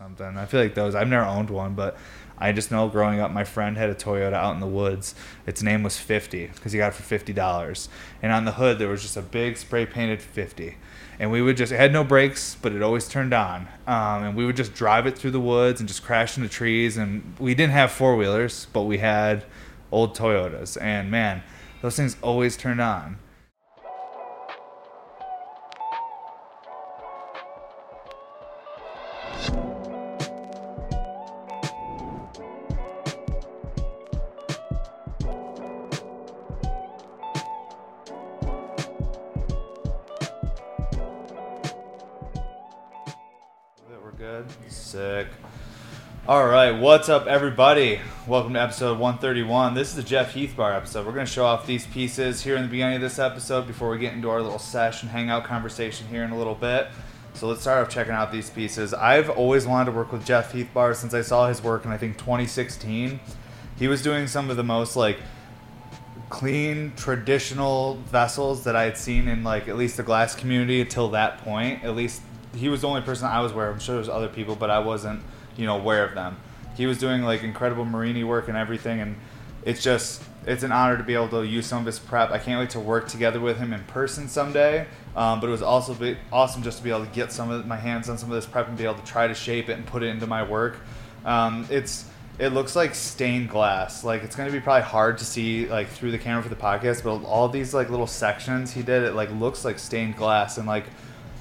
something. I feel like those. I've never owned one, but I just know growing up, my friend had a Toyota out in the woods. Its name was 50 because he got it for $50. And on the hood, there was just a big spray painted 50. And we would just, it had no brakes, but it always turned on. Um, and we would just drive it through the woods and just crash into trees. And we didn't have four wheelers, but we had old Toyotas. And man, those things always turned on. Right, what's up, everybody? Welcome to episode 131. This is the Jeff Heathbar episode. We're going to show off these pieces here in the beginning of this episode before we get into our little session hangout conversation here in a little bit. So let's start off checking out these pieces. I've always wanted to work with Jeff Heathbar since I saw his work in I think 2016. He was doing some of the most like clean traditional vessels that I had seen in like at least the glass community until that point. At least he was the only person I was aware of. I'm sure there's other people, but I wasn't, you know, aware of them. He was doing like incredible murrini work and everything, and it's just it's an honor to be able to use some of his prep. I can't wait to work together with him in person someday. Um, but it was also be awesome just to be able to get some of my hands on some of this prep and be able to try to shape it and put it into my work. Um, it's it looks like stained glass. Like it's gonna be probably hard to see like through the camera for the podcast, but all these like little sections he did, it like looks like stained glass. And like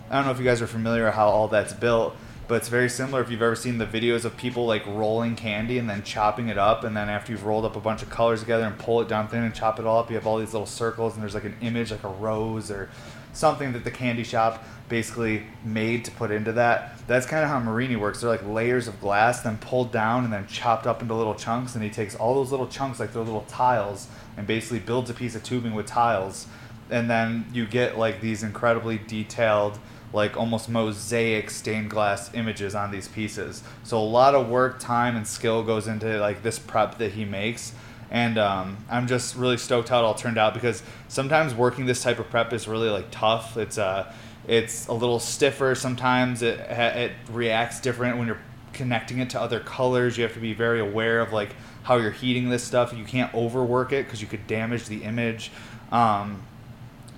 I don't know if you guys are familiar how all that's built, but it's very similar if you've ever seen the videos of people like rolling candy and then chopping it up, and then after you've rolled up a bunch of colors together and pull it down thin and chop it all up, you have all these little circles and there's like an image like a rose or something that the candy shop basically made to put into that. That's kind of how murrini works. They're like layers of glass, then pulled down and then chopped up into little chunks. And he takes all those little chunks, like they're little tiles, and basically builds a piece of tubing with tiles. And then you get like these incredibly detailed, like almost mosaic stained glass images on these pieces. So a lot of work, time, and skill goes into like this prep that he makes and um, I'm just really stoked how it all turned out because sometimes working this type of prep is really like tough. It's uh, it's a little stiffer sometimes. It it reacts different when you're connecting it to other colors. You have to be very aware of like how you're heating this stuff. You can't overwork it because you could damage the image. Um,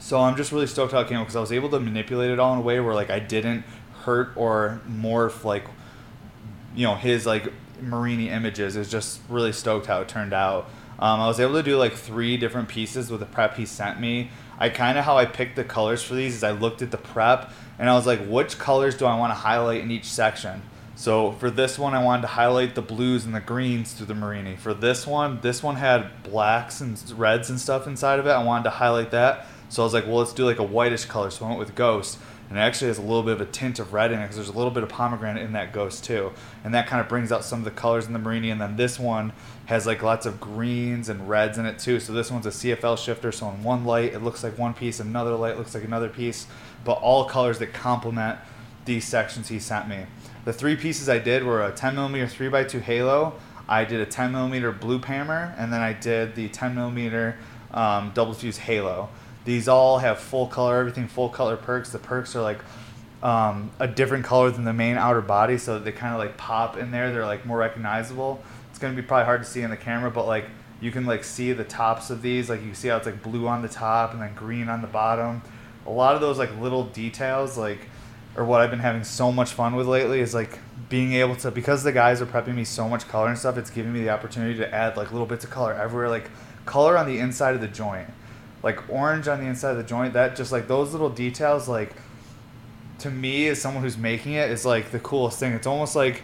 so I'm just really stoked how it came out because I was able to manipulate it all in a way where like I didn't hurt or morph like you know his like murrini images. Is just really stoked how it turned out. Um, I was able to do like three different pieces with the prep he sent me. I kind of how I picked the colors for these is I looked at the prep and I was like, which colors do I want to highlight in each section? So for this one, I wanted to highlight the blues and the greens through the murrini. For this one, this one had blacks and reds and stuff inside of it. I wanted to highlight that. So I was like, well, let's do like a whitish color. So I went with Ghost. And it actually has a little bit of a tint of red in it because there's a little bit of pomegranate in that Ghost too. And that kind of brings out some of the colors in the murrini. And then this one has like lots of greens and reds in it too. So this one's a CFL shifter. So in one light, it looks like one piece. Another light looks like another piece. But all colors that complement these sections he sent me. The three pieces I did were a 10 millimeter 3x2 halo. I did a 10 millimeter blue hammer, and then I did the 10 millimeter um, double fuse halo. These all have full color, everything full color perks. The perks are like um, a different color than the main outer body, so they kind of like pop in there. They're like more recognizable. It's gonna be probably hard to see in the camera, but like you can like see the tops of these. Like you see how it's like blue on the top and then green on the bottom. A lot of those like little details, like or what I've been having so much fun with lately is like being able to because the guys are prepping me so much color and stuff. It's giving me the opportunity to add like little bits of color everywhere, like color on the inside of the joint like orange on the inside of the joint that just like those little details like to me as someone who's making it is like the coolest thing it's almost like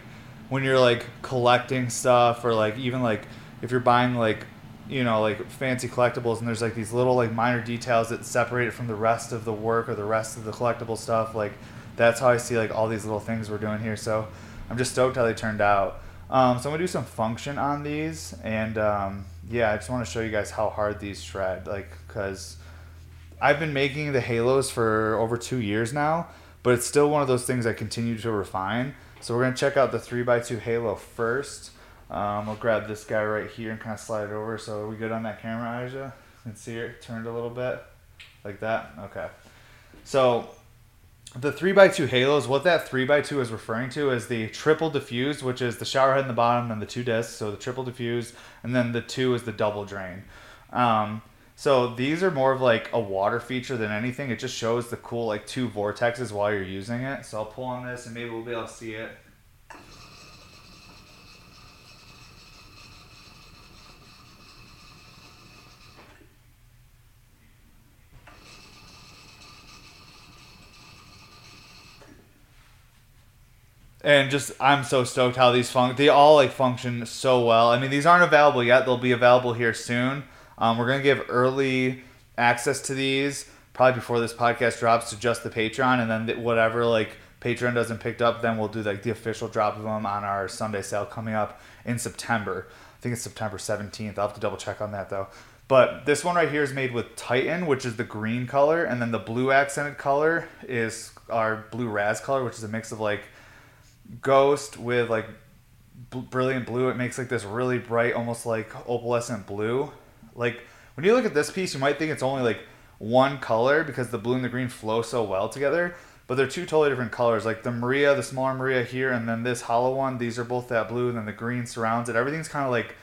when you're like collecting stuff or like even like if you're buying like you know like fancy collectibles and there's like these little like minor details that separate it from the rest of the work or the rest of the collectible stuff like that's how i see like all these little things we're doing here so i'm just stoked how they turned out um, so i'm gonna do some function on these and um, yeah, I just want to show you guys how hard these shred. Like, because I've been making the halos for over two years now, but it's still one of those things I continue to refine. So we're gonna check out the three x two halo first. Um, we'll grab this guy right here and kind of slide it over. So are we good on that camera, Aja? You can see it turned a little bit, like that. Okay. So the 3x2 halos, what that 3x2 is referring to is the triple diffused, which is the shower head in the bottom and the two discs. So the triple diffused, and then the two is the double drain. Um, so these are more of like a water feature than anything. It just shows the cool like two vortexes while you're using it. So I'll pull on this and maybe we'll be able to see it. and just I'm so stoked how these function. They all like function so well. I mean, these aren't available yet. They'll be available here soon. Um, we're gonna give early access to these probably before this podcast drops to just the Patreon, and then whatever like Patreon doesn't pick up, then we'll do like the official drop of them on our Sunday sale coming up in September. I think it's September 17th. I'll have to double check on that though. But this one right here is made with Titan, which is the green color, and then the blue accented color is our blue Raz color, which is a mix of like ghost with like brilliant blue. It makes like this really bright, almost like opalescent blue. Like when you look at this piece, you might think it's only like one color because the blue and the green flow so well together. But they're two totally different colors. Like the Maria, the smaller Maria here, and then this hollow one. These are both that blue, and then the green surrounds it. Everything's kind of like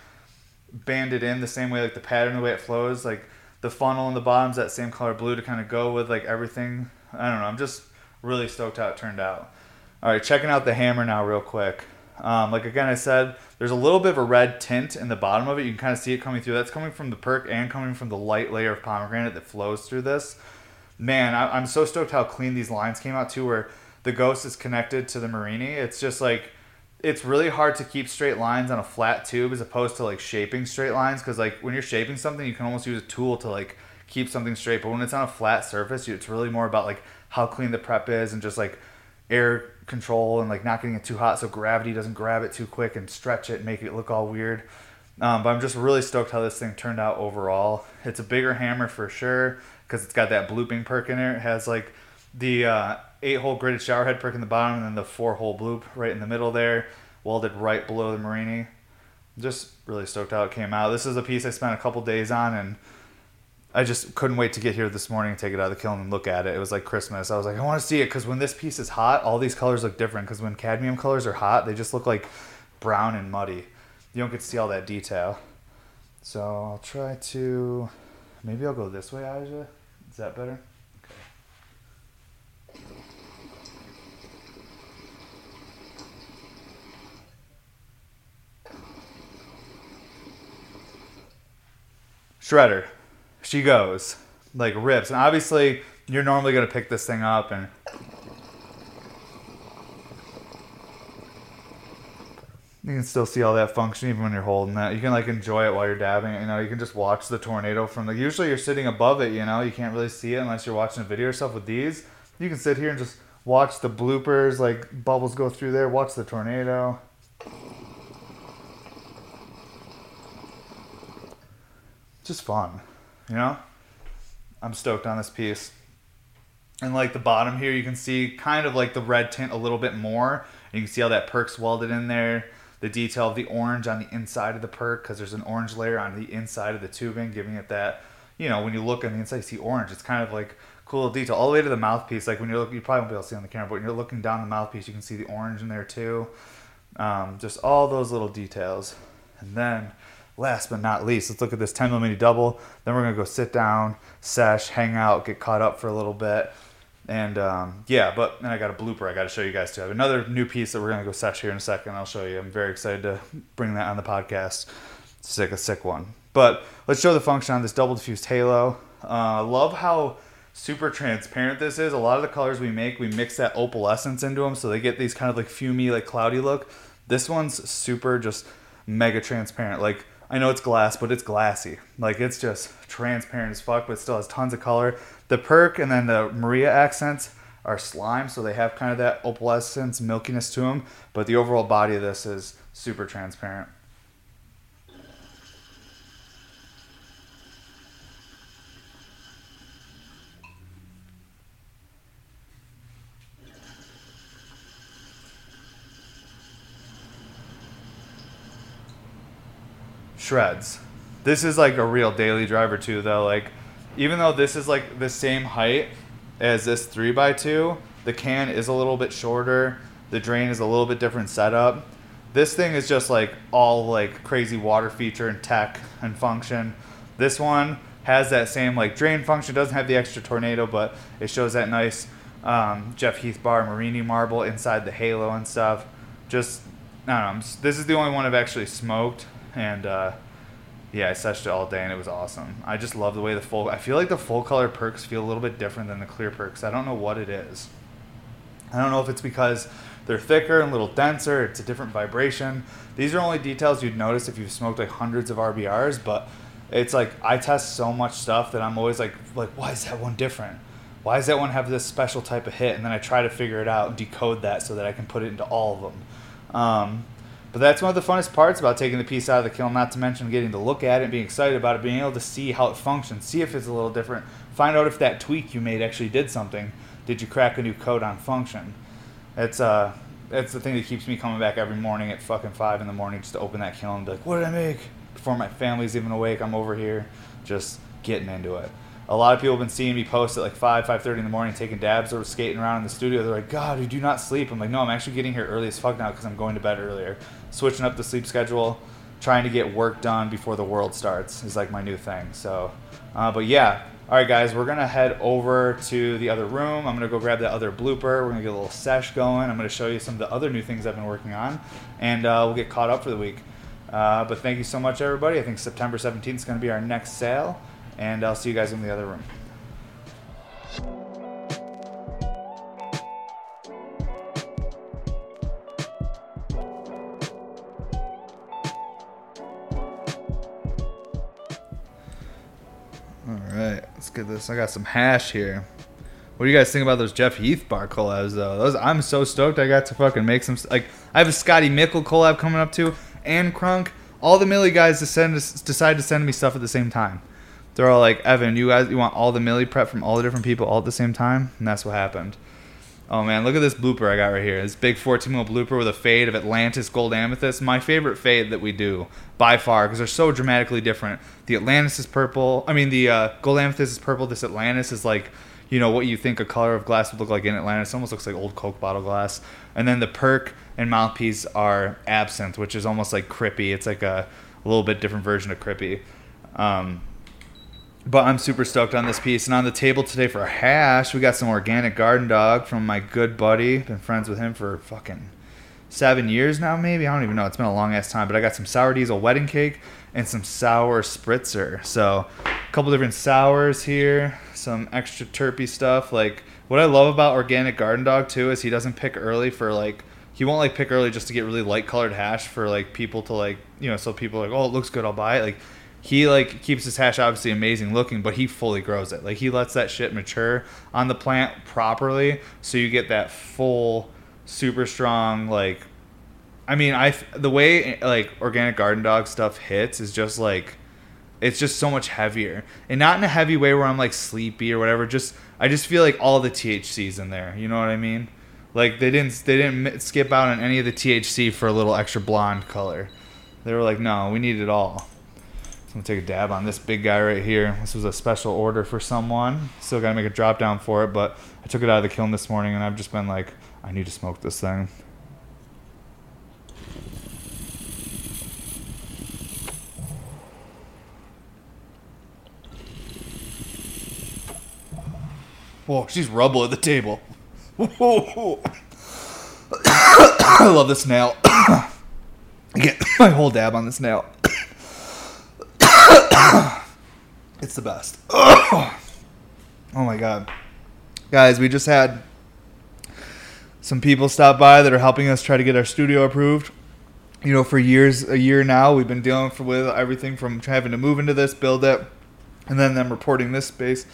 banded in the same way, like the pattern, the way it flows. Like the funnel in the bottom's that same color blue to kind of go with like everything. I don't know. I'm just really stoked how it turned out. All right, checking out the hammer now, real quick. Um, like again, I said, there's a little bit of a red tint in the bottom of it. You can kind of see it coming through. That's coming from the perk and coming from the light layer of pomegranate that flows through this. Man, I, am so stoked how clean these lines came out too, where the ghost is connected to the murrini. It's just like, it's really hard to keep straight lines on a flat tube as opposed to like shaping straight lines. Cause like when you're shaping something, you can almost use a tool to like keep something straight. But when it's on a flat surface, it's really more about like how clean the prep is and just like air control and like not getting it too hot so gravity doesn't grab it too quick and stretch it and make it look all weird. Um, but I'm just really stoked how this thing turned out overall. It's a bigger hammer for sure because it's got that blooping perk in there. It has like the uh, eight hole gridded shower head perk in the bottom and then the four hole bloop right in the middle there, welded right below the murrini. Just really stoked how it came out. This is a piece I spent a couple days on and I just couldn't wait to get here this morning and take it out of the kiln and look at it. It was like Christmas. I was like, I want to see it because when this piece is hot, all these colors look different. Because when cadmium colors are hot, they just look like brown and muddy. You don't get to see all that detail. So I'll try to. Maybe I'll go this way, Aja. Is that better? Okay. Shredder she goes, like rips. And obviously, you're normally to pick this thing up and. You can still see all that function even when you're holding that. You can like enjoy it while you're dabbing it. You know, you can just watch the tornado from the. Usually, you're sitting above it. You know, you can't really see it unless you're watching a video yourself. With these, you can sit here and just watch the bloopers, like bubbles go through there. Watch the tornado. Just fun. You know, I'm stoked on this piece. And like the bottom here, you can see kind of like the red tint a little bit more. And you can see how that perk's welded in there. The detail of the orange on the inside of the perk, because there's an orange layer on the inside of the tubing, giving it that, you know, when you look on the inside, you see orange. It's kind of like cool detail. All the way to the mouthpiece, like when you're looking, you probably won't be able to see on the camera, but when you're looking down the mouthpiece, you can see the orange in there too. Um, just all those little details. And then last but not least, let's look at this 10 millimeter double. Then we're gonna go sit down, sesh, hang out, get caught up for a little bit. And um, yeah, but then I got a blooper I got to show you guys too. I have another new piece that we're gonna go sesh here in a second. I'll show you. I'm very excited to bring that on the podcast. Sick, a sick one. But let's show the function on this double diffused halo. Uh, love how super transparent this is. A lot of the colors we make, we mix that opalescence into them, so they get these kind of like fumy, like cloudy look. This one's super just mega transparent. Like I know it's glass, but it's glassy. Like it's just transparent as fuck, but still has tons of color. The perk and then the Maria accents are slime, so they have kind of that opalescence, milkiness to them. But the overall body of this is super transparent. Shreds. This is like a real daily driver too, though. Like, even though this is like the same height as this three x two, the can is a little bit shorter. The drain is a little bit different setup. This thing is just like all like crazy water feature and tech and function. This one has that same like drain function. Doesn't have the extra tornado, but it shows that nice um, Jeff Heath bar murrini marble inside the halo and stuff. Just I don't know. This is the only one I've actually smoked, and uh, yeah, I seshed it all day and it was awesome. I just love the way the full. I feel like the full color perks feel a little bit different than the clear perks. I don't know what it is. I don't know if it's because they're thicker and a little denser. It's a different vibration. These are only details you'd notice if you've smoked like hundreds of RBRs, but it's like I test so much stuff that I'm always like, like why is that one different? Why does that one have this special type of hit? And then I try to figure it out and decode that so that I can put it into all of them. Um, but that's one of the funnest parts about taking the piece out of the kiln, not to mention getting to look at it being excited about it, being able to see how it functions, see if it's a little different, find out if that tweak you made actually did something. Did you crack a new code on function? It's uh that's the thing that keeps me coming back every morning at fucking five in the morning just to open that kiln and be like, what did I make? Before my family's even awake, I'm over here just getting into it. A lot of people have been seeing me post at like five, five thirty in the morning, taking dabs or skating around in the studio. They're like, God, you do not sleep. I'm like, no, I'm actually getting here early as fuck now because I'm going to bed earlier. Switching up the sleep schedule, trying to get work done before the world starts is like my new thing. So, uh, but yeah, all right, guys, we're gonna head over to the other room. I'm gonna go grab that other blooper. We're gonna get a little sesh going. I'm gonna show you some of the other new things I've been working on, and uh, we'll get caught up for the week. Uh, but thank you so much, everybody. I think September 17th is gonna be our next sale, and I'll see you guys in the other room. Right, this. I got some hash here. What do you guys think about those Jeff Heathbar collabs though? Those I'm so stoked I got to fucking make some. Like I have a Scotty Mickle collab coming up too, and Crunk. All the Millie guys to send us, decide to send me stuff at the same time. They're all like, Evan, you guys, you want all the Millie prep from all the different people all at the same time, and that's what happened. Oh man, look at this blooper I got right here. This big 14 mil blooper with a fade of Atlantis Gold Amethyst. My favorite fade that we do by far because they're so dramatically different. The Atlantis is purple. I mean, the uh, Gold Amethyst is purple. This Atlantis is like, you know, what you think a color of glass would look like in Atlantis. It almost looks like old Coke bottle glass. And then the perk and mouthpiece are absinthe, which is almost like crippy. It's like a, a little bit different version of crippy. Um, but I'm super stoked on this piece. And on the table today for hash, we got some organic garden dog from my good buddy. Been friends with him for fucking seven years now, maybe. I don't even know. It's been a long ass time. But I got some sour diesel wedding cake and some sour spritzer. So a couple different sours here, some extra terpy stuff. Like what I love about organic garden dog too is he doesn't pick early for like he won't like pick early just to get really light colored hash for like people to like you know so people like oh it looks good I'll buy it like he like keeps his hash obviously amazing looking, but he fully grows it. Like he lets that shit mature on the plant properly, so you get that full, super strong like. I mean, I the way like organic garden dog stuff hits is just like, it's just so much heavier, and not in a heavy way where I'm like sleepy or whatever. Just I just feel like all the THC's in there. You know what I mean? Like they didn't they didn't skip out on any of the THC for a little extra blonde color. They were like, no, we need it all. I'm gonna take a dab on this big guy right here. This was a special order for someone. Still gotta make a drop down for it, but I took it out of the kiln this morning and I've just been like, I need to smoke this thing. Whoa, she's rubble at the table. Whoa. I love this nail. I get my whole dab on this nail. It's the best. oh my god. Guys, we just had some people stop by that are helping us try to get our studio approved. You know, for years, a year now, we've been dealing for, with everything from having to move into this, build it, and then them reporting this space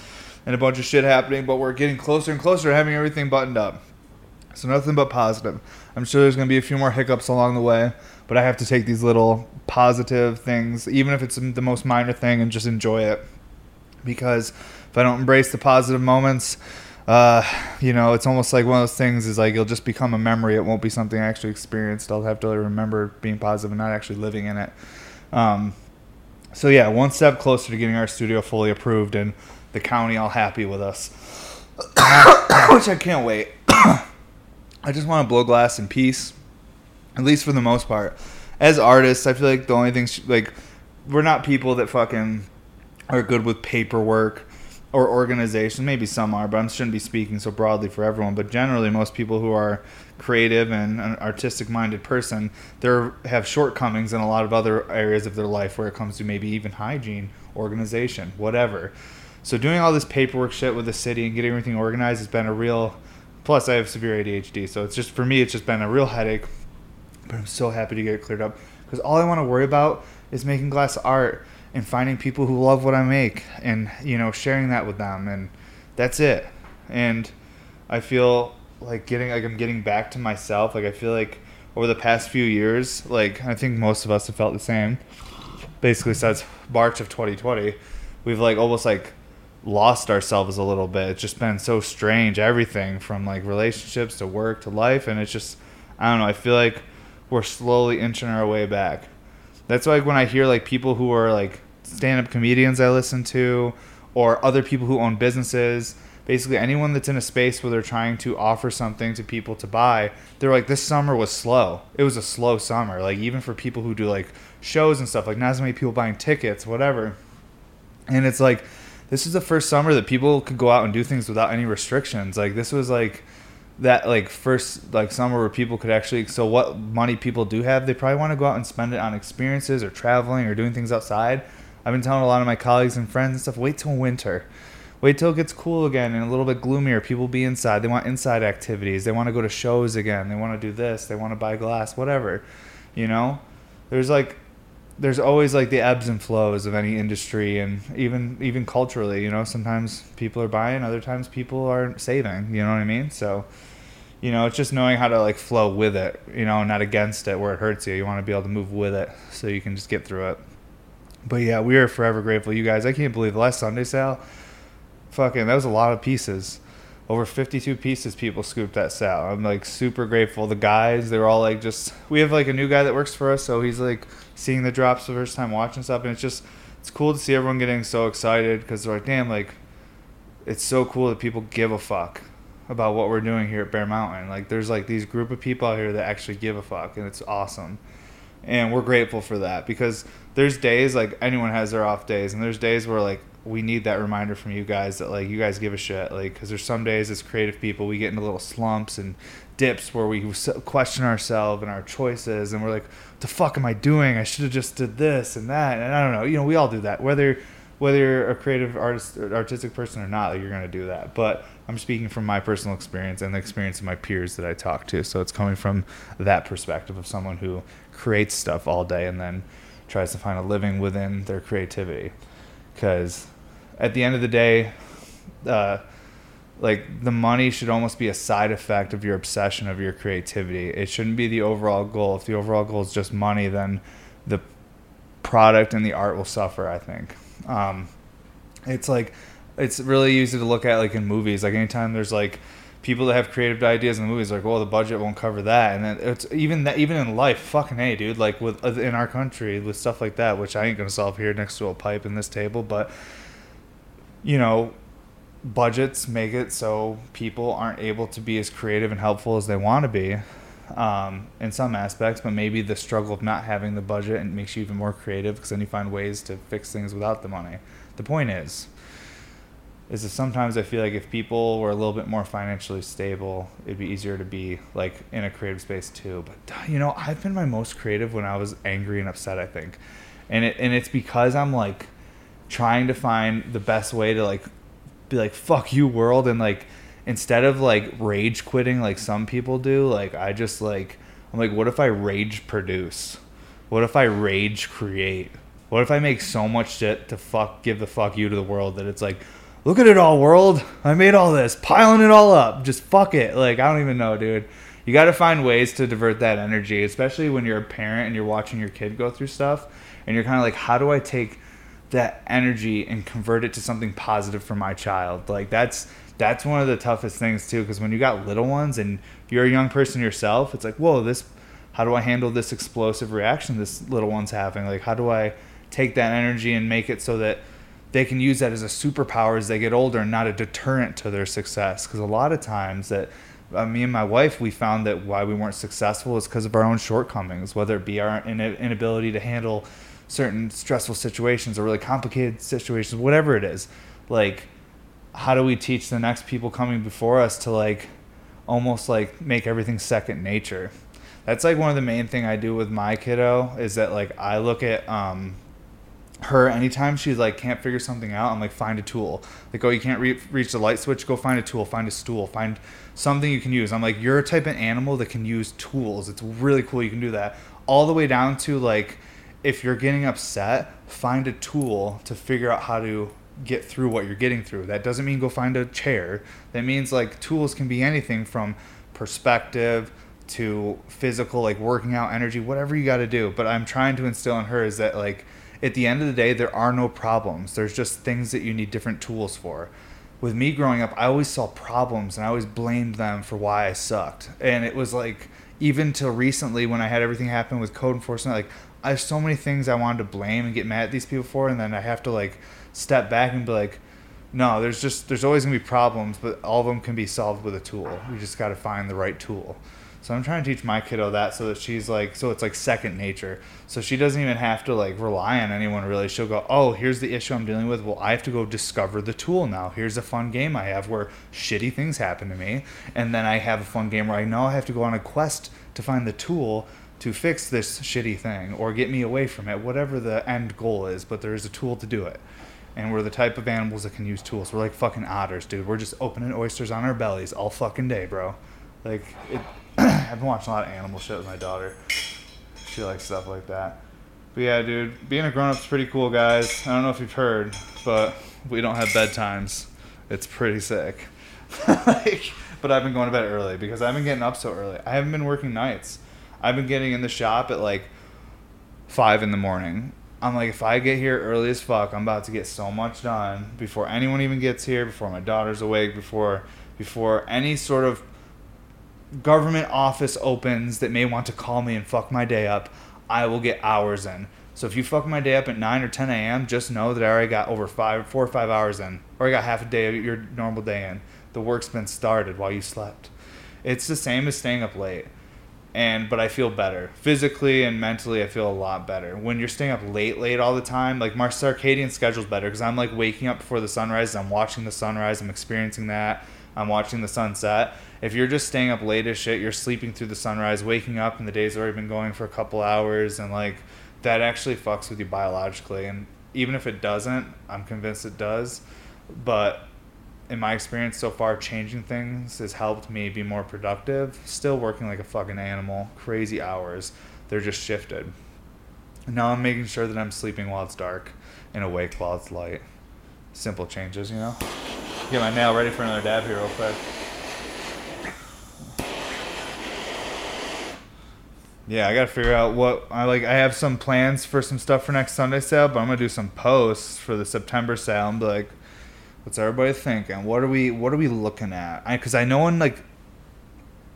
and a bunch of shit happening, but we're getting closer and closer to having everything buttoned up. So nothing but positive. I'm sure there's going to be a few more hiccups along the way, but I have to take these little positive things, even if it's the most minor thing, and just enjoy it. Because if I don't embrace the positive moments, uh, you know, it's almost like one of those things is like it'll just become a memory. It won't be something I actually experienced. I'll have to remember being positive and not actually living in it. Um, so yeah, one step closer to getting our studio fully approved and the county all happy with us, which I can't wait. I just want to blow glass in peace, at least for the most part. As artists, I feel like the only things like we're not people that fucking are good with paperwork or organization. Maybe some are, but I shouldn't be speaking so broadly for everyone. But generally, most people who are creative and an artistic-minded person, they have shortcomings in a lot of other areas of their life where it comes to maybe even hygiene, organization, whatever. So doing all this paperwork shit with the city and getting everything organized has been a real. Plus, I have severe ADHD, so it's just for me, it's just been a real headache. But I'm so happy to get it cleared up because all I want to worry about is making glass art and finding people who love what I make and you know sharing that with them and that's it. And I feel like getting like I'm getting back to myself. Like I feel like over the past few years, like I think most of us have felt the same. Basically since March of 2020, we've like almost like lost ourselves a little bit. It's just been so strange everything from like relationships to work to life and it's just I don't know, I feel like we're slowly inching our way back. That's like when I hear like people who are like stand up comedians I listen to or other people who own businesses, basically anyone that's in a space where they're trying to offer something to people to buy, they're like this summer was slow. It was a slow summer. Like even for people who do like shows and stuff, like not as many people buying tickets, whatever. And it's like this is the first summer that people could go out and do things without any restrictions. Like this was like that like first like summer where people could actually so what money people do have they probably want to go out and spend it on experiences or traveling or doing things outside. I've been telling a lot of my colleagues and friends and stuff wait till winter. Wait till it gets cool again and a little bit gloomier. People be inside. They want inside activities. They want to go to shows again. They want to do this. They want to buy glass whatever you know? There's like there's always like the ebbs and flows of any industry and even even culturally you know? Sometimes people are buying other times people are saving you know what i mean? So you know, it's just knowing how to like flow with it, you know, not against it where it hurts you. You want to be able to move with it so you can just get through it. But yeah, we are forever grateful. You guys, I can't believe the last Sunday sale, fucking, that was a lot of pieces. Over 52 pieces people scooped that sale. I'm like super grateful. The guys, they were all like just, we have like a new guy that works for us, so he's like seeing the drops the first time watching stuff, and it's just, it's cool to see everyone getting so excited because they're like, damn, like, it's so cool that people give a fuck about what we're doing here at Bear Mountain. Like there's like these group of people out here that actually give a fuck and it's awesome. And we're grateful for that because there's days like anyone has their off days and there's days where like we need that reminder from you guys that like you guys give a shit like cuz there's some days as creative people we get into little slumps and dips where we question ourselves and our choices and we're like What the fuck am I doing? I should have just did this and that. And I don't know. You know, we all do that. Whether whether you're a creative artist, artistic person or not, like, you're gonna do that. But I'm speaking from my personal experience and the experience of my peers that I talk to. So it's coming from that perspective of someone who creates stuff all day and then tries to find a living within their creativity. Because at the end of the day, uh, like the money should almost be a side effect of your obsession of your creativity. It shouldn't be the overall goal. If the overall goal is just money, then the product and the art will suffer. I think. Um, it's like it's really easy to look at like in movies. Like anytime there's like people that have creative ideas in the movies, like, well, the budget won't cover that, and then it's even that even in life, fucking hey, dude, like with uh, in our country with stuff like that, which I ain't gonna solve here next to a pipe in this table, but you know, budgets make it so people aren't able to be as creative and helpful as they want to be. Um, in some aspects, but maybe the struggle of not having the budget and makes you even more creative because then you find ways to fix things without the money. The point is, is that sometimes I feel like if people were a little bit more financially stable, it'd be easier to be like in a creative space too. But you know, I've been my most creative when I was angry and upset. I think, and it and it's because I'm like trying to find the best way to like be like fuck you world and like instead of like rage quitting like some people do, like I just like I'm like what if I rage produce? What if I rage create? What if I make so much shit to fuck give the fuck you to the world that it's like look at it all, world. I made all this, piling it all up. Just fuck it. Like, I don't even know, dude. You got to find ways to divert that energy, especially when you're a parent and you're watching your kid go through stuff. And you're kind of like, how do I take that energy and convert it to something positive for my child? Like, that's. That's one of the toughest things too, because when you got little ones and you're a young person yourself, it's like, whoa, this. How do I handle this explosive reaction this little one's having? Like, how do I take that energy and make it so that they can use that as a superpower as they get older and not a deterrent to their success. Because a lot of times that uh, me and my wife, we found that why we weren't successful is because of our own shortcomings, whether it be our in- inability to handle certain stressful situations or really complicated situations, whatever it is. Like, how do we teach the next people coming before us to like almost like make everything second nature? That's like one of the main thing I do with my kiddo is that like I look at um, her anytime she like can't figure something out i'm like find a tool. Like oh you can't re- reach the light switch? Go find a tool find a stool find something you can use. I'm like you're a type of animal that can use tools. It's really cool you can do that. All the way down to like if you're getting upset find a tool to figure out how to get through what you're getting through. That doesn't mean go find a chair. That means like tools can be anything from perspective to physical like working out energy whatever you got to do. But i'm trying to instill in her is that like at the end of the day, there are no problems. There's just things that you need different tools for. With me growing up, I always saw problems and I always blamed them for why I sucked. And it was like, even till recently when I had everything happen with code enforcement, like, I have so many things I wanted to blame and get mad at these people for. And then I have to like step back and be like, no, there's just, there's always gonna be problems, but all of them can be solved with a tool. We just gotta find the right tool. So I'm trying to teach my kiddo that so that she's like, so it's like second nature. So she doesn't even have to like rely on anyone really. She'll go, oh, here's the issue I'm dealing with. Well, I have to go discover the tool now. Here's a fun game I have where shitty things happen to me. And then I have a fun game where I know I have to go on a quest to find the tool to fix this shitty thing or get me away from it, whatever the end goal is. But there is a tool to do it. And we're the type of animals that can use tools. We're like fucking otters, dude. We're just opening oysters on our bellies all fucking day, bro. Like, it, I've been watching a lot of animal shit with my daughter. She likes stuff like that. But yeah, dude, being a grown up's pretty cool, guys. I don't know if you've heard, but we don't have bedtimes. It's pretty sick. like, but I've been going to bed early because I've been getting up so early. I haven't been working nights. I've been getting in the shop at like five in the morning. I'm like, if I get here early as fuck, I'm about to get so much done before anyone even gets here, before my daughter's awake, before before any sort of government office opens that may want to call me and fuck my day up, I will get hours in. So if you fuck my day up at 9 or 10 a.m., just know that I already got over five, four or five hours in, or I got half a day of your normal day in. The work's been started while you slept. It's the same as staying up late. And but I feel better physically and mentally. I feel a lot better when you're staying up late, late all the time. Like my circadian schedule's better because I'm like waking up before the sunrise. I'm watching the sunrise. I'm experiencing that. I'm watching the sunset if you're just staying up late as shit, you're sleeping through the sunrise, waking up, and the day's already been going for a couple hours, and like that actually fucks with you biologically. And even if it doesn't, I'm convinced it does. But in my experience so far, changing things has helped me be more productive. Still working like a fucking animal, crazy hours. They're just shifted. Now I'm making sure that I'm sleeping while it's dark and awake while it's light. Simple changes, you know? Get my nail ready for another dab here, real quick. Yeah, I gotta figure out what I like. I have some plans for some stuff for next Sunday sale, but I'm gonna do some posts for the September sale and be like, "What's everybody thinking? What are we What are we looking at?" Because I, I know in like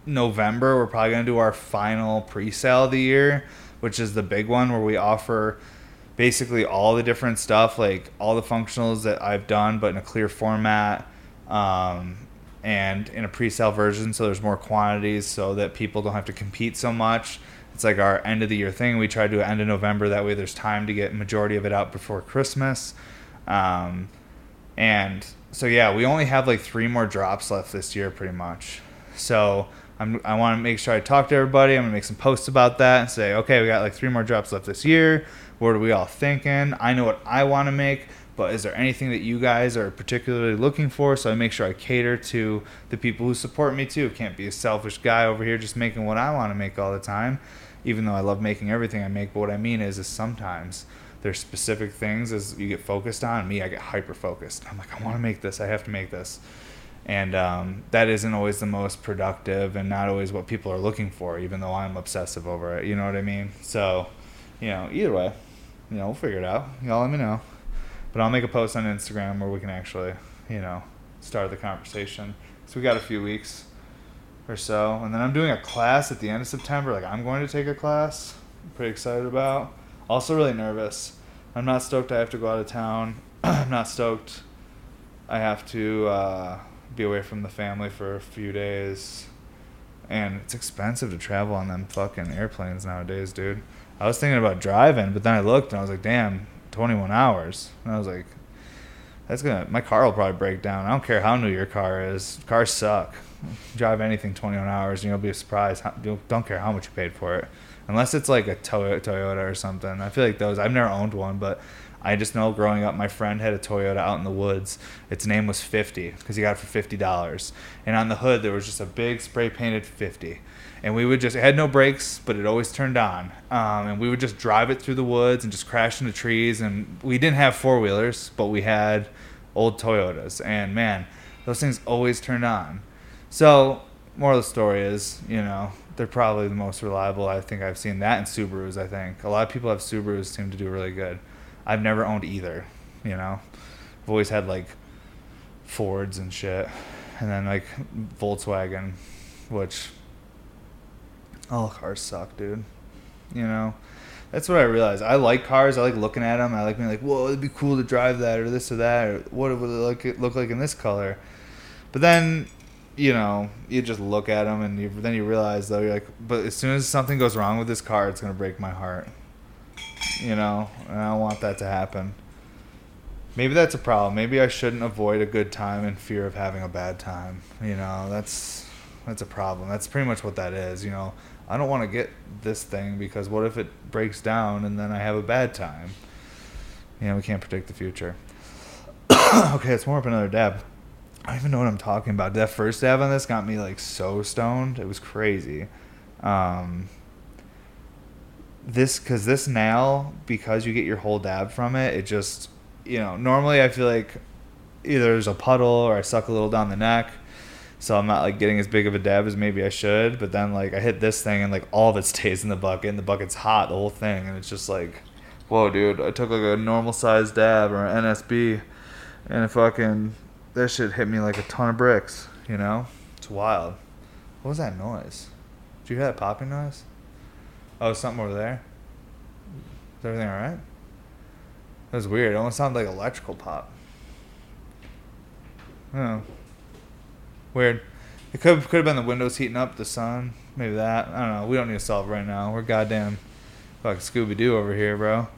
November we're probably gonna do our final pre-sale of the year, which is the big one where we offer basically all the different stuff, like all the functionals that I've done, but in a clear format. Um, and in a pre-sale version so there's more quantities so that people don't have to compete so much it's like our end of the year thing. We try to do end of November. That way, there's time to get majority of it out before Christmas. Um, and so yeah, we only have like three more drops left this year, pretty much. So I'm, I want to make sure I talk to everybody. I'm gonna make some posts about that and say, okay, we got like three more drops left this year. What are we all thinking? I know what I want to make but is there anything that you guys are particularly looking for? So i make sure i cater to the people who support me too. Can't be a selfish guy over here just making what i want to make all the time. Even though i love making everything i make but what i mean is is sometimes there's specific things as you get focused on. Me i get hyper focused i'm like i want to make this. I have to make this. And um, that isn't always the most productive and not always what people are looking for even though i'm obsessive over it. You know what i mean? So you know either way you know we'll figure it out y'all let me know but I'll make a post on Instagram where we can actually, you know, start the conversation. So we got a few weeks or so, and then I'm doing a class at the end of September. Like I'm going to take a class. I'm pretty excited about. Also really nervous. I'm not stoked. I have to go out of town. I'm not stoked. I have to uh, be away from the family for a few days. and it's expensive to travel on them fucking airplanes nowadays, dude. I was thinking about driving, but then I looked and I was like, damn, 21 hours. And I was like, that's gonna, my car will probably break down. I don't care how new your car is. Cars suck. Drive anything 21 hours and you'll be surprised. Don't care how much you paid for it. Unless it's like a Toyota or something. I feel like those, I've never owned one, but I just know growing up, my friend had a Toyota out in the woods. Its name was 50 because he got it for $50. And on the hood, there was just a big spray painted 50. And we would just, it had no brakes, but it always turned on. Um, and we would just drive it through the woods and just crash into trees. And we didn't have four wheelers, but we had old Toyotas. And man, those things always turned on. So, moral of the story is, you know, they're probably the most reliable. I think I've seen that in Subarus. I think a lot of people have Subarus seem to do really good. I've never owned either. You know, I've always had like Fords and shit, and then like Volkswagen, which all cars suck, dude. You know, that's what I realized. I like cars. I like looking at them. I like being like, whoa, it'd be cool to drive that or this or that or what would it look look like in this color. But then, you know, you just look at them and you, then you realize though you're like, but as soon as something goes wrong with this car, it's gonna break my heart you know, and I don't want that to happen. Maybe that's a problem. Maybe I shouldn't avoid a good time in fear of having a bad time. You know, that's that's a problem. That's pretty much what that is. You know, I don't want to get this thing because what if it breaks down and then I have a bad time? You know, we can't predict the future. okay, it's more up another dab. I don't even know what I'm talking about. That first dab on this got me like so stoned. It was crazy. Um, this because this nail because you get your whole dab from it it just you know normally i feel like either there's a puddle or i suck a little down the neck so i'm not like getting as big of a dab as maybe i should but then like i hit this thing and like all of it stays in the bucket and the bucket's hot the whole thing and it's just like whoa dude i took like a normal size dab or an nsb and it fucking that shit hit me like a ton of bricks you know? It's wild. What was that noise? Did you hear that popping noise Oh, something over there. Is everything all right? That was weird. It almost sounded like electrical pop. Oh. Weird. It could could have been the windows heating up, the sun, maybe that. I don't know. We don't need to solve right now. We're goddamn like Scooby Doo over here, bro.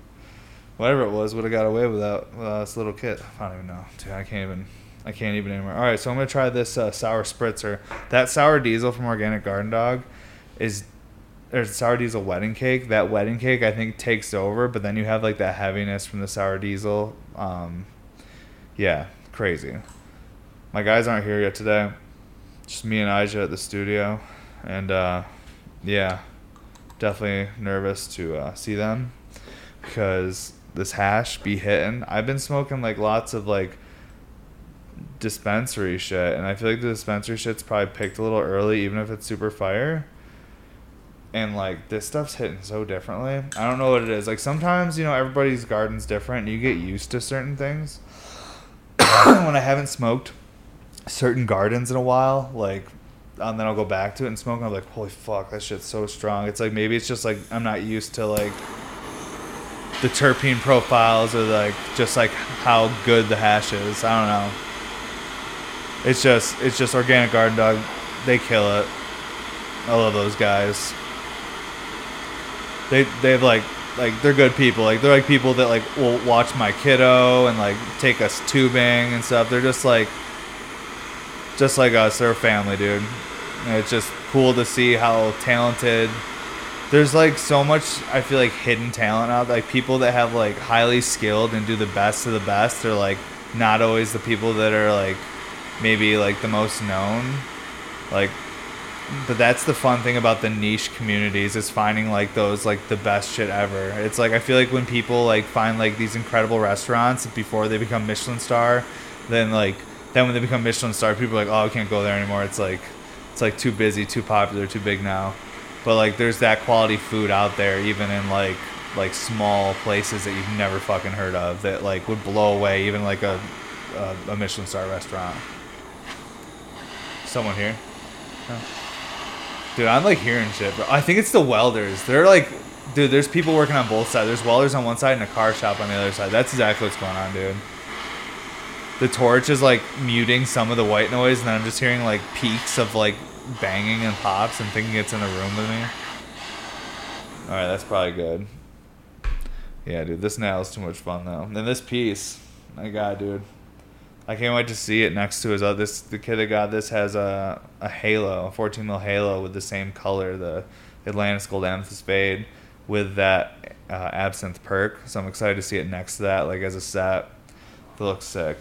Whatever it was, would have got away without uh, this little kit. I don't even know. Dude, I can't even. I can't even anymore. All right, so I'm gonna try this uh, sour spritzer. That sour diesel from Organic Garden Dog is there's sour diesel wedding cake. That wedding cake I think takes over, but then you have like that heaviness from the sour diesel. Um, yeah, crazy. My guys aren't here yet today. Just me and Aja at the studio, and uh, yeah, definitely nervous to uh, see them because this hash be hitting. I've been smoking like lots of like dispensary shit, and I feel like the dispensary shit's probably picked a little early, even if it's super fire and like this stuff's hitting so differently. I don't know what it is. Like sometimes, you know, everybody's garden's different you get used to certain things. when I haven't smoked certain gardens in a while, like and then I'll go back to it and smoke and I'm like, holy fuck, that shit's so strong. It's like maybe it's just like I'm not used to like the terpene profiles or like just like how good the hash is. I don't know. It's just it's just organic garden dog. They kill it. I love those guys they they've like like they're good people. Like they're like people that like will watch my kiddo and like take us tubing and stuff. They're just like just like us. They're family, dude. And it's just cool to see how talented. There's like so much I feel like hidden talent out. Like people that have like highly skilled and do the best of the best They're like not always the people that are like maybe like the most known. Like but that's the fun thing about the niche communities is finding like those like the best shit ever. It's like I feel like when people like find like these incredible restaurants before they become Michelin star, then like then when they become Michelin star, people are like, oh, I can't go there anymore. It's like it's like too busy, too popular, too big now. But like there's that quality food out there, even in like like small places that you've never fucking heard of that like would blow away even like a a, a Michelin star restaurant. Someone here. Dude, I'm like hearing shit, bro. I think it's the welders. They're like, dude, there's people working on both sides. There's welders on one side and a car shop on the other side. That's exactly what's going on, dude. The torch is like muting some of the white noise, and I'm just hearing like peaks of like banging and pops and thinking it's in a room with me. All right, that's probably good. Yeah, dude, this nail is too much fun though. And this piece, my god, dude, I can't wait to see it next to his other. This the kid that got this has a a halo, a 14 mil halo with the same color, the Atlantis Gold Amethyst Fade, with that uh, Absinthe perk. So I'm excited to see it next to that, like as a set. It looks sick.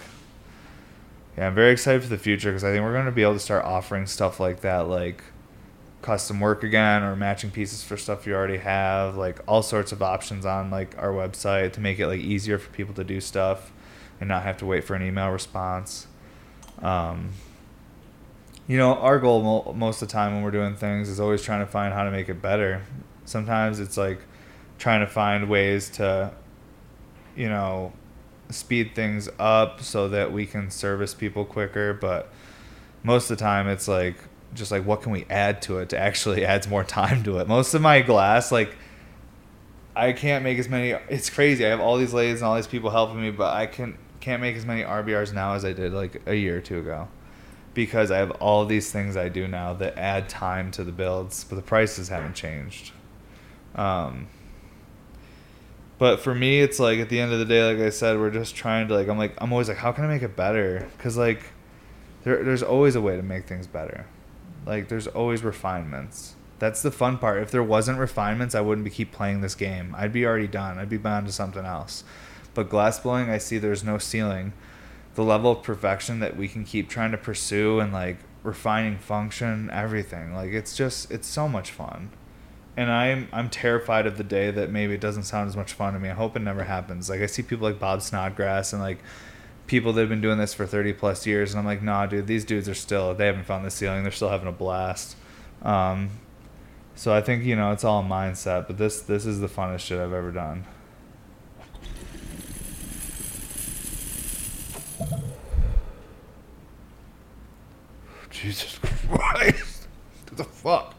Yeah, I'm very excited for the future because I think we're going to be able to start offering stuff like that, like custom work again or matching pieces for stuff you already have, like all sorts of options on like our website to make it like easier for people to do stuff and not have to wait for an email response. Um, you know, our goal mo- most of the time when we're doing things is always trying to find how to make it better. Sometimes it's like trying to find ways to, you know, speed things up so that we can service people quicker. But most of the time, it's like just like what can we add to it to actually adds more time to it. Most of my glass, like I can't make as many. It's crazy. I have all these lathes and all these people helping me, but I can can't make as many RBRs now as I did like a year or two ago because I have all these things I do now that add time to the builds, but the prices haven't changed. Um, but for me, it's like at the end of the day, like I said, we're just trying to like. I'm like I'm always like, how can I make it better? Because like, there there's always a way to make things better. Like there's always refinements. That's the fun part. If there wasn't refinements, I wouldn't be keep playing this game. I'd be already done. I'd be bound to something else. But glass blowing, I see there's no ceiling. The level of perfection that we can keep trying to pursue and like refining function, everything. Like it's just it's so much fun and I'm I'm terrified of the day that maybe it doesn't sound as much fun to me. I hope it never happens. Like I see people like Bob Snodgrass and like people that have been doing this for 30 plus years, and I'm like, nah, dude, these dudes are still they haven't found the ceiling. They're still having a blast. Um, so I think you know it's all mindset. But this this is the funnest shit I've ever done. Jesus Christ! What the fuck?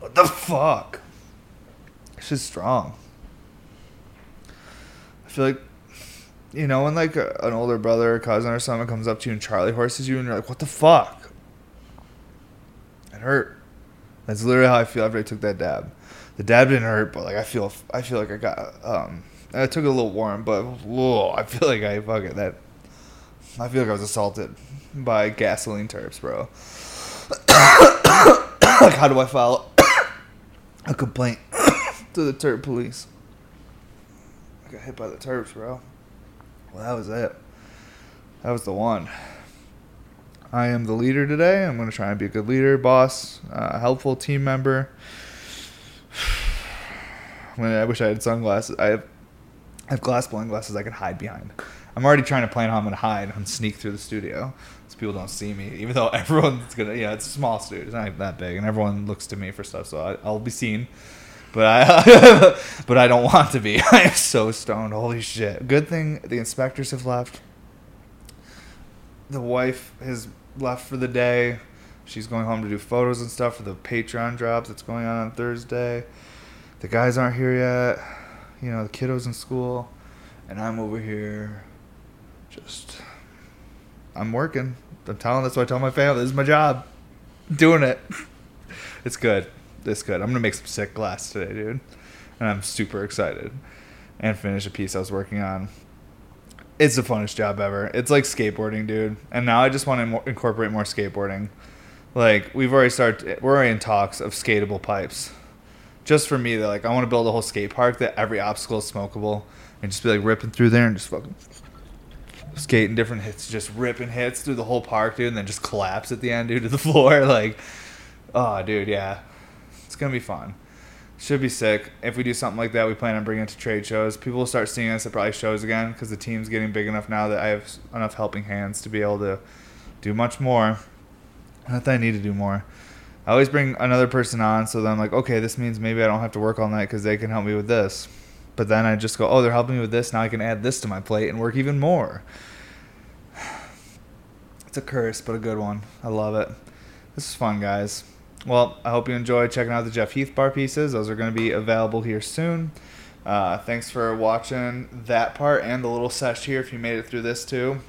what the fuck? Is strong. I feel like, you know, when like a, an older brother or cousin or someone comes up to you and Charlie horses you, and you're like, what the fuck? It hurt. That's literally how I feel after I took that dab. The dab didn't hurt, but like I feel, I feel like I got, um, I took it a little warm, but whoa, I feel like I fuck it that. I feel like I was assaulted by gasoline turps, bro. like, how do I file a complaint to the Terp police? I got hit by the turps, bro. Well, that was it. That was the one. I am the leader today. I'm going to try and be a good leader, boss, uh, helpful team member. When I wish I had sunglasses. I have, I have glass blowing glasses I can hide behind. I'm already trying to plan how I'm going to hide and sneak through the studio so people don't see me. Even though everyone's gonna, yeah, it's a small studio, it's not that big, and everyone looks to me for stuff, so I, I'll be seen. But I, but I don't want to be. I am so stoned. Holy shit! Good thing the inspectors have left. The wife has left for the day. She's going home to do photos and stuff for the Patreon drops that's going on on Thursday. The guys aren't here yet. You know, the kiddos in school, and I'm over here, just I'm working. I'm telling that's what I tell my family. This is my job. I'm doing it. It's good. It's good. I'm gonna make some sick glass today, dude. And I'm super excited. And finish a piece I was working on. It's the funnest job ever. It's like skateboarding, dude. And now I just want to incorporate more skateboarding. Like we've already started. We're already in talks of skatable pipes. Just for me, that like I want to build a whole skate park that every obstacle is smokable, and just be like ripping through there and just fucking skating different hits, just ripping hits through the whole park, dude, and then just collapse at the end, dude, to the floor. Like, oh, dude, yeah, it's gonna be fun. Should be sick. If we do something like that, we plan on bringing it to trade shows. People will start seeing us at probably shows again because the team's getting big enough now that I have enough helping hands to be able to do much more. Not that I need to do more. I always bring another person on, so then I'm like, okay, this means maybe I don't have to work all night because they can help me with this. But then I just go, oh, they're helping me with this. Now I can add this to my plate and work even more. It's a curse, but a good one. I love it. This is fun, guys. Well, I hope you enjoyed checking out the Jeff Heathbar pieces. Those are going to be available here soon. Uh, thanks for watching that part and the little sesh here if you made it through this too.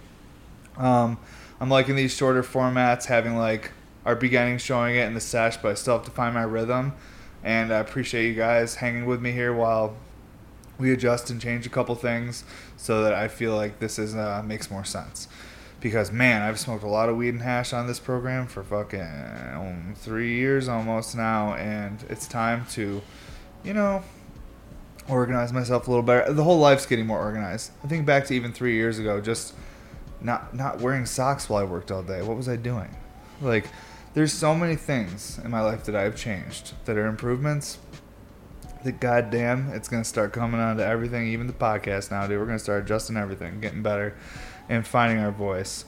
Um, I'm liking these shorter formats, having like our beginning showing it in the sesh, but I still have to find my rhythm. And I appreciate you guys hanging with me here while we adjust and change a couple things so that I feel like this is uh, makes more sense. Because man, I've smoked a lot of weed and hash on this program for fucking three years almost now, and it's time to, you know, organize myself a little better. The whole life's getting more organized. I think back to even three years ago, just not not wearing socks while I worked all day. What was I doing? Like, there's so many things in my life that I've changed that are improvements. That goddamn, it's gonna start coming on to everything, even the podcast now, dude. We're gonna start adjusting everything, getting better, and finding our voice.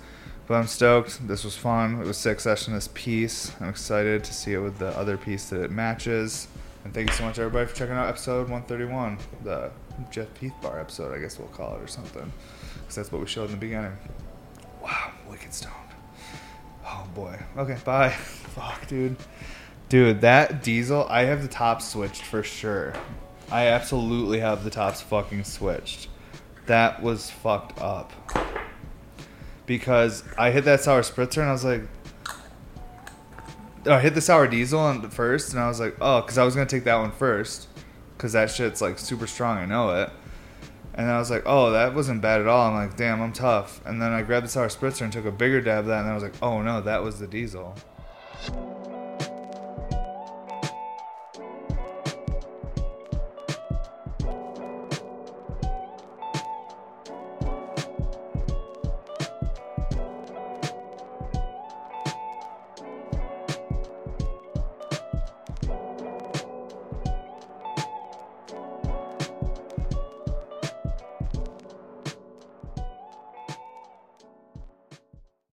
But I'm stoked. This was fun. It was sick session. This piece. I'm excited to see it with the other piece that it matches. And thank you so much, everybody, for checking out episode 131, the Jeff Heathbar episode, I guess we'll call it, or something. Because that's what we showed in the beginning. Wow, wicked stoned. Boy. Okay, bye. Fuck, dude. Dude, that diesel, I have the tops switched for sure. I absolutely have the tops fucking switched. That was fucked up. Because I hit that sour spritzer and I was like, I hit the sour diesel on the first, and I was like, oh, because I was gonna take that one first, because that shit's like super strong. I know it. And I was like, oh, that wasn't bad at all. I'm like, damn, I'm tough. And then I grabbed the sour spritzer and took a bigger dab of that, and I was like, oh no, that was the diesel.